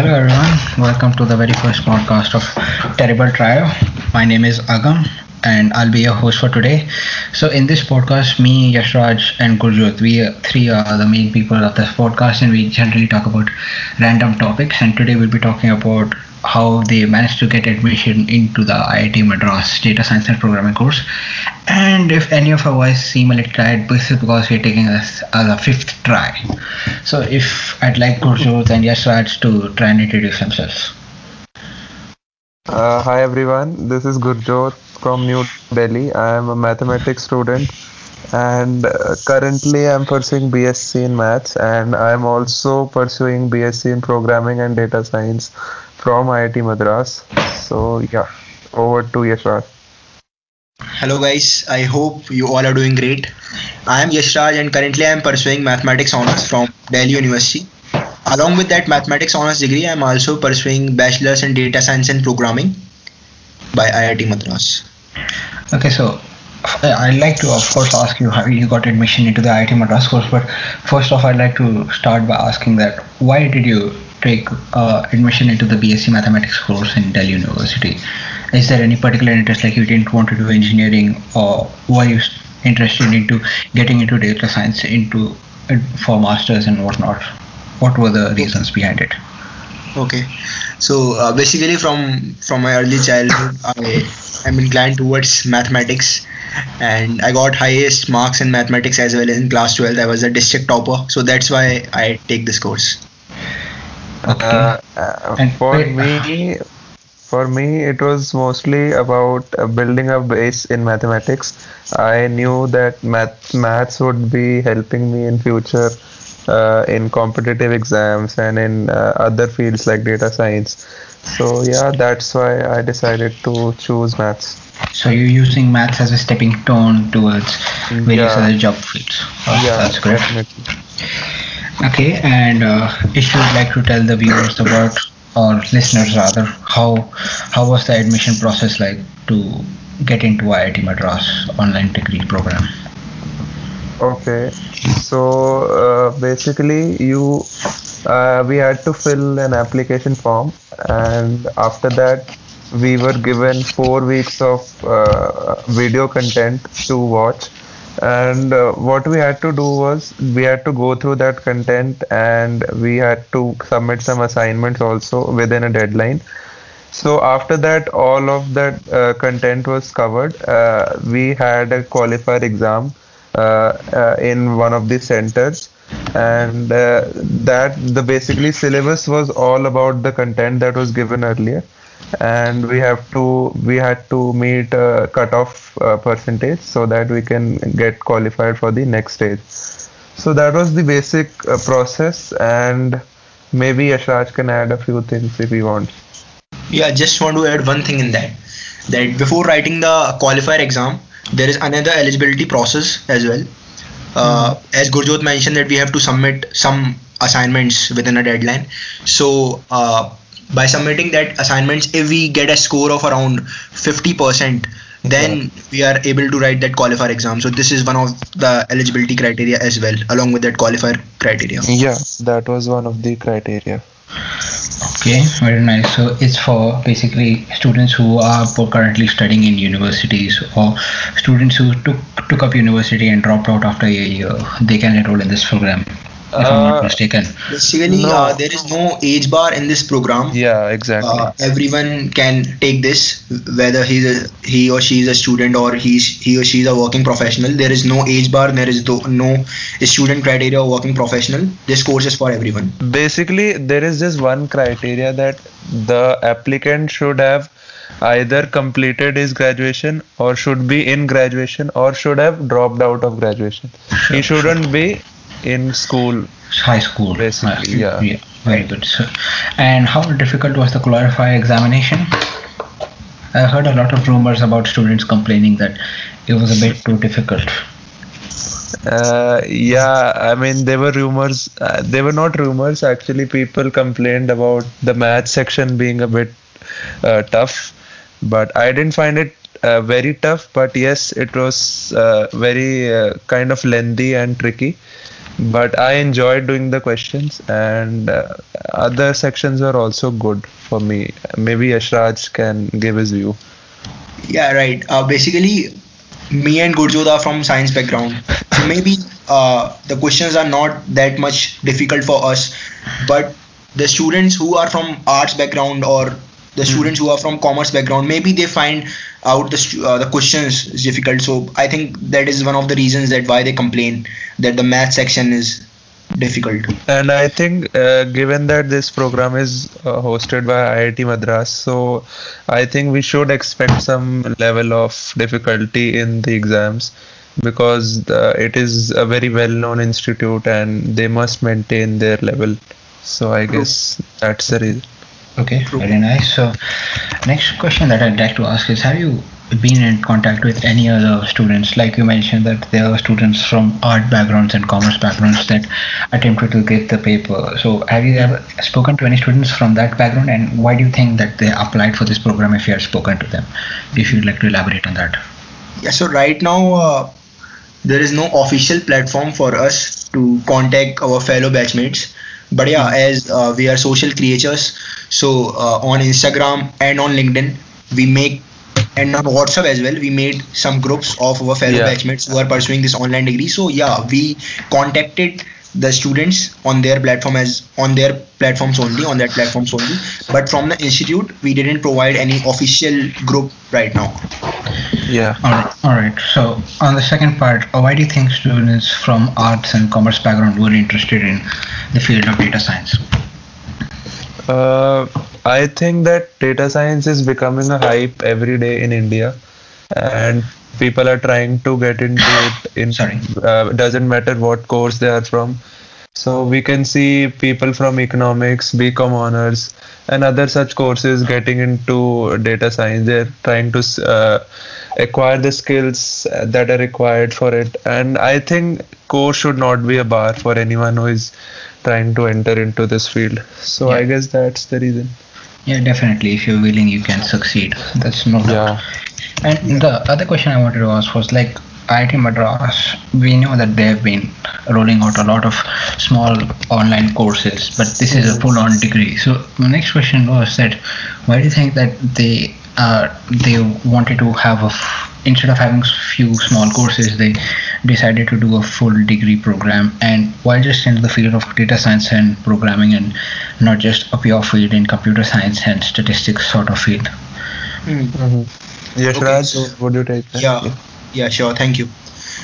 Hello everyone, welcome to the very first podcast of Terrible Trio. My name is Agam and I'll be your host for today. So in this podcast, me, Yashraj and Gurjot, we three are the main people of this podcast and we generally talk about random topics and today we'll be talking about how they managed to get admission into the IIT Madras data science and programming course. And if any of our voice seem a little tired, this is because we're taking this as a fifth try. So if I'd like Gurjot and Yashraj to try and introduce themselves. Uh, hi everyone, this is Gurjot from New Delhi. I am a mathematics student and uh, currently I'm pursuing BSc in maths and I'm also pursuing BSc in programming and data science from IIT Madras. So yeah, over to Yashraj. Hello guys, I hope you all are doing great. I am Yashraj and currently I am pursuing mathematics honors from Delhi University. Along with that mathematics honors degree, I am also pursuing bachelor's in data science and programming by IIT Madras. Okay, so I'd like to, of course, ask you how you got admission into the IIT Madras course. But first off, I'd like to start by asking that why did you take uh, admission into the BSc Mathematics course in Delhi University? Is there any particular interest, like you didn't want to do engineering, or were you interested into getting into data science into uh, for masters and whatnot? What were the reasons behind it? Okay, so uh, basically from from my early childhood, I am inclined towards mathematics, and I got highest marks in mathematics as well in class 12. I was a district topper, so that's why I take this course. Okay. Uh, uh, for me, for me, it was mostly about uh, building a base in mathematics. I knew that math maths would be helping me in future uh, in competitive exams and in uh, other fields like data science. So yeah, that's why I decided to choose maths. So you're using maths as a stepping stone towards various yeah. other job fields. Oh, yeah, that's great. Definitely. Okay, and uh, if you'd like to tell the viewers about or listeners rather, how how was the admission process like to get into IIT Madras online degree program? Okay, so uh, basically you uh, we had to fill an application form, and after that we were given four weeks of uh, video content to watch and uh, what we had to do was we had to go through that content and we had to submit some assignments also within a deadline. So after that all of that uh, content was covered. Uh, we had a qualifier exam uh, uh, in one of the centers. And uh, that the basically syllabus was all about the content that was given earlier and we have to we had to meet a cutoff uh, percentage so that we can get qualified for the next stage. So that was the basic uh, process and maybe Yashraj can add a few things if he wants. Yeah just want to add one thing in that that before writing the qualifier exam there is another eligibility process as well. Uh, mm. as Gurjot mentioned that we have to submit some assignments within a deadline. So uh, by submitting that assignments if we get a score of around 50% then yeah. we are able to write that qualifier exam. So this is one of the eligibility criteria as well along with that qualifier criteria. Yeah that was one of the criteria. Okay very nice. So it's for basically students who are currently studying in universities or students who took took up university and dropped out after a year. They can enroll in this program if I'm not uh, mistaken. Basically, no. uh, there is no age bar in this program. Yeah, exactly. Uh, everyone can take this, whether he's a, he or she is a student or he's he or she is a working professional. There is no age bar. There is no student criteria or working professional. This course is for everyone. Basically, there is just one criteria that the applicant should have either completed his graduation or should be in graduation or should have dropped out of graduation. He shouldn't be in school. High school. Basically yeah. yeah. Very good. So, and how difficult was the qualifier examination? I heard a lot of rumors about students complaining that it was a bit too difficult. Uh, yeah i mean there were rumors uh, they were not rumors. Actually people complained about the math section being a bit uh, tough but i didn't find it uh, very tough. But yes it was uh, very uh, kind of lengthy and tricky but I enjoyed doing the questions, and uh, other sections were also good for me. Maybe Yashraj can give his view. Yeah, right. Uh, basically, me and Gurjot are from science background, so maybe uh, the questions are not that much difficult for us, but the students who are from arts background or the students who are from commerce background maybe they find out the uh, the questions is difficult so i think that is one of the reasons that why they complain that the math section is difficult And I think, uh, given that this program is uh, hosted by IIT Madras, so I think we should expect some level of difficulty in the exams because the, it is a very well-known institute and they must maintain their level. So I guess that's the reason. Okay, very nice. So, next question that I'd like to ask is: Have you been in contact with any other students? Like you mentioned that there are students from art backgrounds and commerce backgrounds that attempted to get the paper. So, have you ever spoken to any students from that background, and why do you think that they applied for this program? If you have spoken to them, if you'd like to elaborate on that. yeah so right now uh, there is no official platform for us to contact our fellow batchmates but yeah as uh, we are social creatures so uh, on instagram and on linkedin we make and on whatsapp as well we made some groups of our fellow Yeah. batchmates who are pursuing this online degree so yeah we contacted the students on their platform as on their platforms only on that platforms only but from the institute we didn't provide any official group right now Yeah. All right. All right. So, on the second part, uh, why do you think students from arts and commerce background were interested in the field of data science? Uh, I think that data science is becoming a hype every day in India, and people are trying to get into it. In Sorry. uh, doesn't matter what course they are from. So we can see people from economics, BCom honors, and other such courses getting into data science. They're trying to uh, acquire the skills that are required for it, and I think course should not be a bar for anyone who is trying to enter into this field. So I guess that's the reason. Yeah, definitely. If you're willing, you can succeed. That's no doubt. Yeah. And the other question I wanted to ask was like IIT Madras, we know that they have been rolling out a lot of small online courses, but this is a full on degree. So my next question was that why do you think that they uh, they wanted to have a f- instead of having few small courses, they decided to do a full degree program and why just into the field of data science and programming and not just a pure field in computer science and statistics sort of field? Mm-hmm. Yes, Okay, Raj, so- would you take that? yeah yeah sure thank you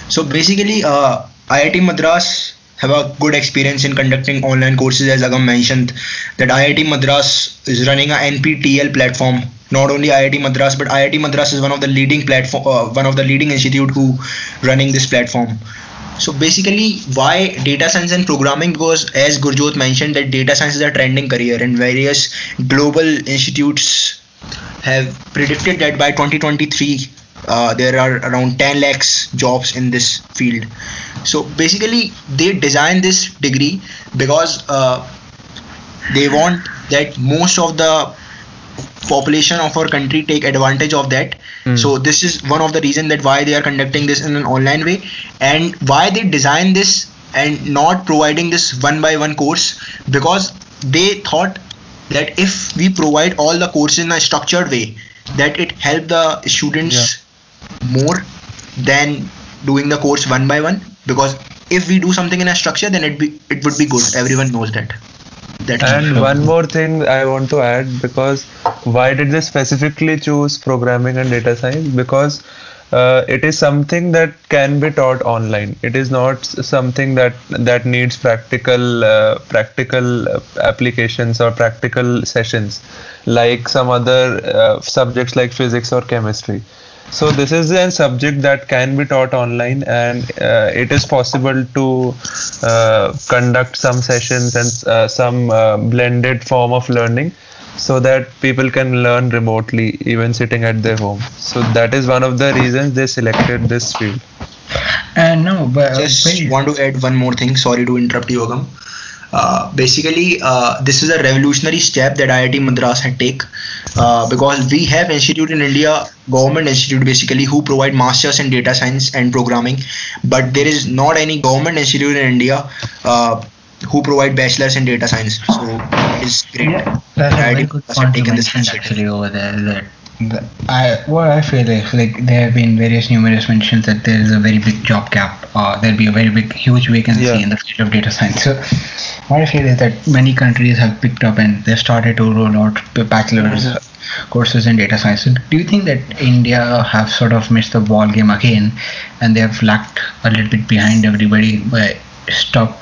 so basically uh, iit madras have a good experience in conducting online courses as agam mentioned that iit madras is running a NPTEL platform not only iit madras but iit madras is one of the leading platform uh, one of the leading institute who running this platform. So basically why data science and programming because as gurjot mentioned that data science is a trending career and various global institutes have predicted that by 2023 uh, there are around 10 lakhs jobs in this field. So basically they designed this degree because uh, they want that most of the population of our country take advantage of that. Hmm. so this is one of the reason that why they are conducting this in an online way and why they design this and not providing this one by one course because they thought that if we provide all the courses in a structured way that it help the students more than doing the course one by one because if we do something in a structure then it be it would be good. Everyone knows that And one more thing I want to add because why did they specifically choose programming and data science? Because uh, it is something that can be taught online. It is not something that that needs practical uh, practical uh, applications or practical sessions like some other uh, subjects like physics or chemistry. So this is a subject that can be taught online, and uh, it is possible to uh, conduct some sessions and uh, some uh, blended form of learning, so that people can learn remotely, even sitting at their home. So that is one of the reasons they selected this field. And no, but just wait. want to add one more thing sorry to interrupt you agam Uh, basically, uh, this is a revolutionary step that IIT Madras had take uh, because we have institute in India, government institute basically, who provide masters in data science and programming, but there is not any government institute in India uh, who provide bachelors in data science. So it's great. Yeah, that's that IIT Madras had taken this initiative. actually over there. That I what I feel is like there have been various numerous mentions that there is a very big job gap. Uh, there'll be a very big, huge vacancy Yeah. in the field of data science. So what I feel is that many countries have picked up and they've started to roll out bachelor's Yeah. courses in data science. So do you think that India have sort of missed the ball game again, and they have lagged a little bit behind everybody by stop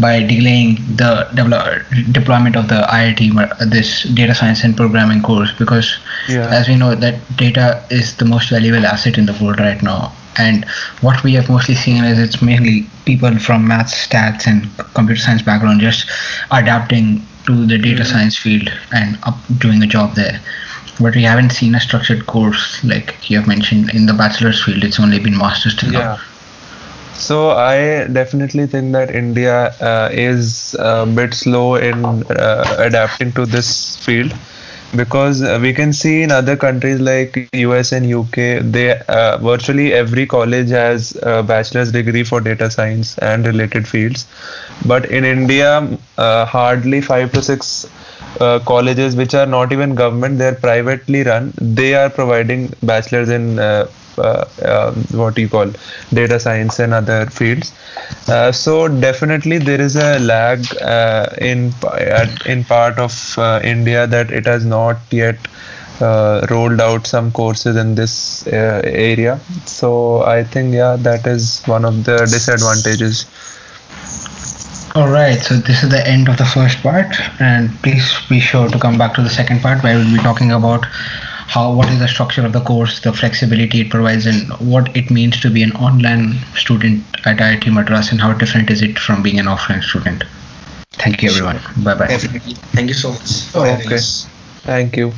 by delaying the develop, deployment of the IIT uh, this data science and programming course because Yeah. as we know that data is the most valuable asset in the world right now. And what we have mostly seen is it's mainly people from math stats and computer science background just adapting to the data mm-hmm. science field and up doing a job there. But we haven't seen a structured course like you have mentioned in the bachelor's field. It's only been masters till now. Yeah. So I definitely think that India uh, is a bit slow in uh, adapting to this field because uh, we can see in other countries like US and UK, they uh, virtually every college has a bachelor's degree for data science and related fields, but in India, uh, hardly five to six uh, colleges which are not even government they're privately run. They are providing bachelors in uh, uh, uh, what you call data science and other fields. Uh, so definitely there is a lag uh, in in part of India that it has not yet rolled out some courses in this area. So I think yeah that is one of the disadvantages All right, so this is the end of the first part, and please be sure to come back to the second part where we'll be talking about how what is the structure of the course, the flexibility it provides, and what it means to be an online student at IIT Madras, and how different is it from being an offline student. Thank you, everyone. Bye bye. Definitely. Thank you so much Okay. thank you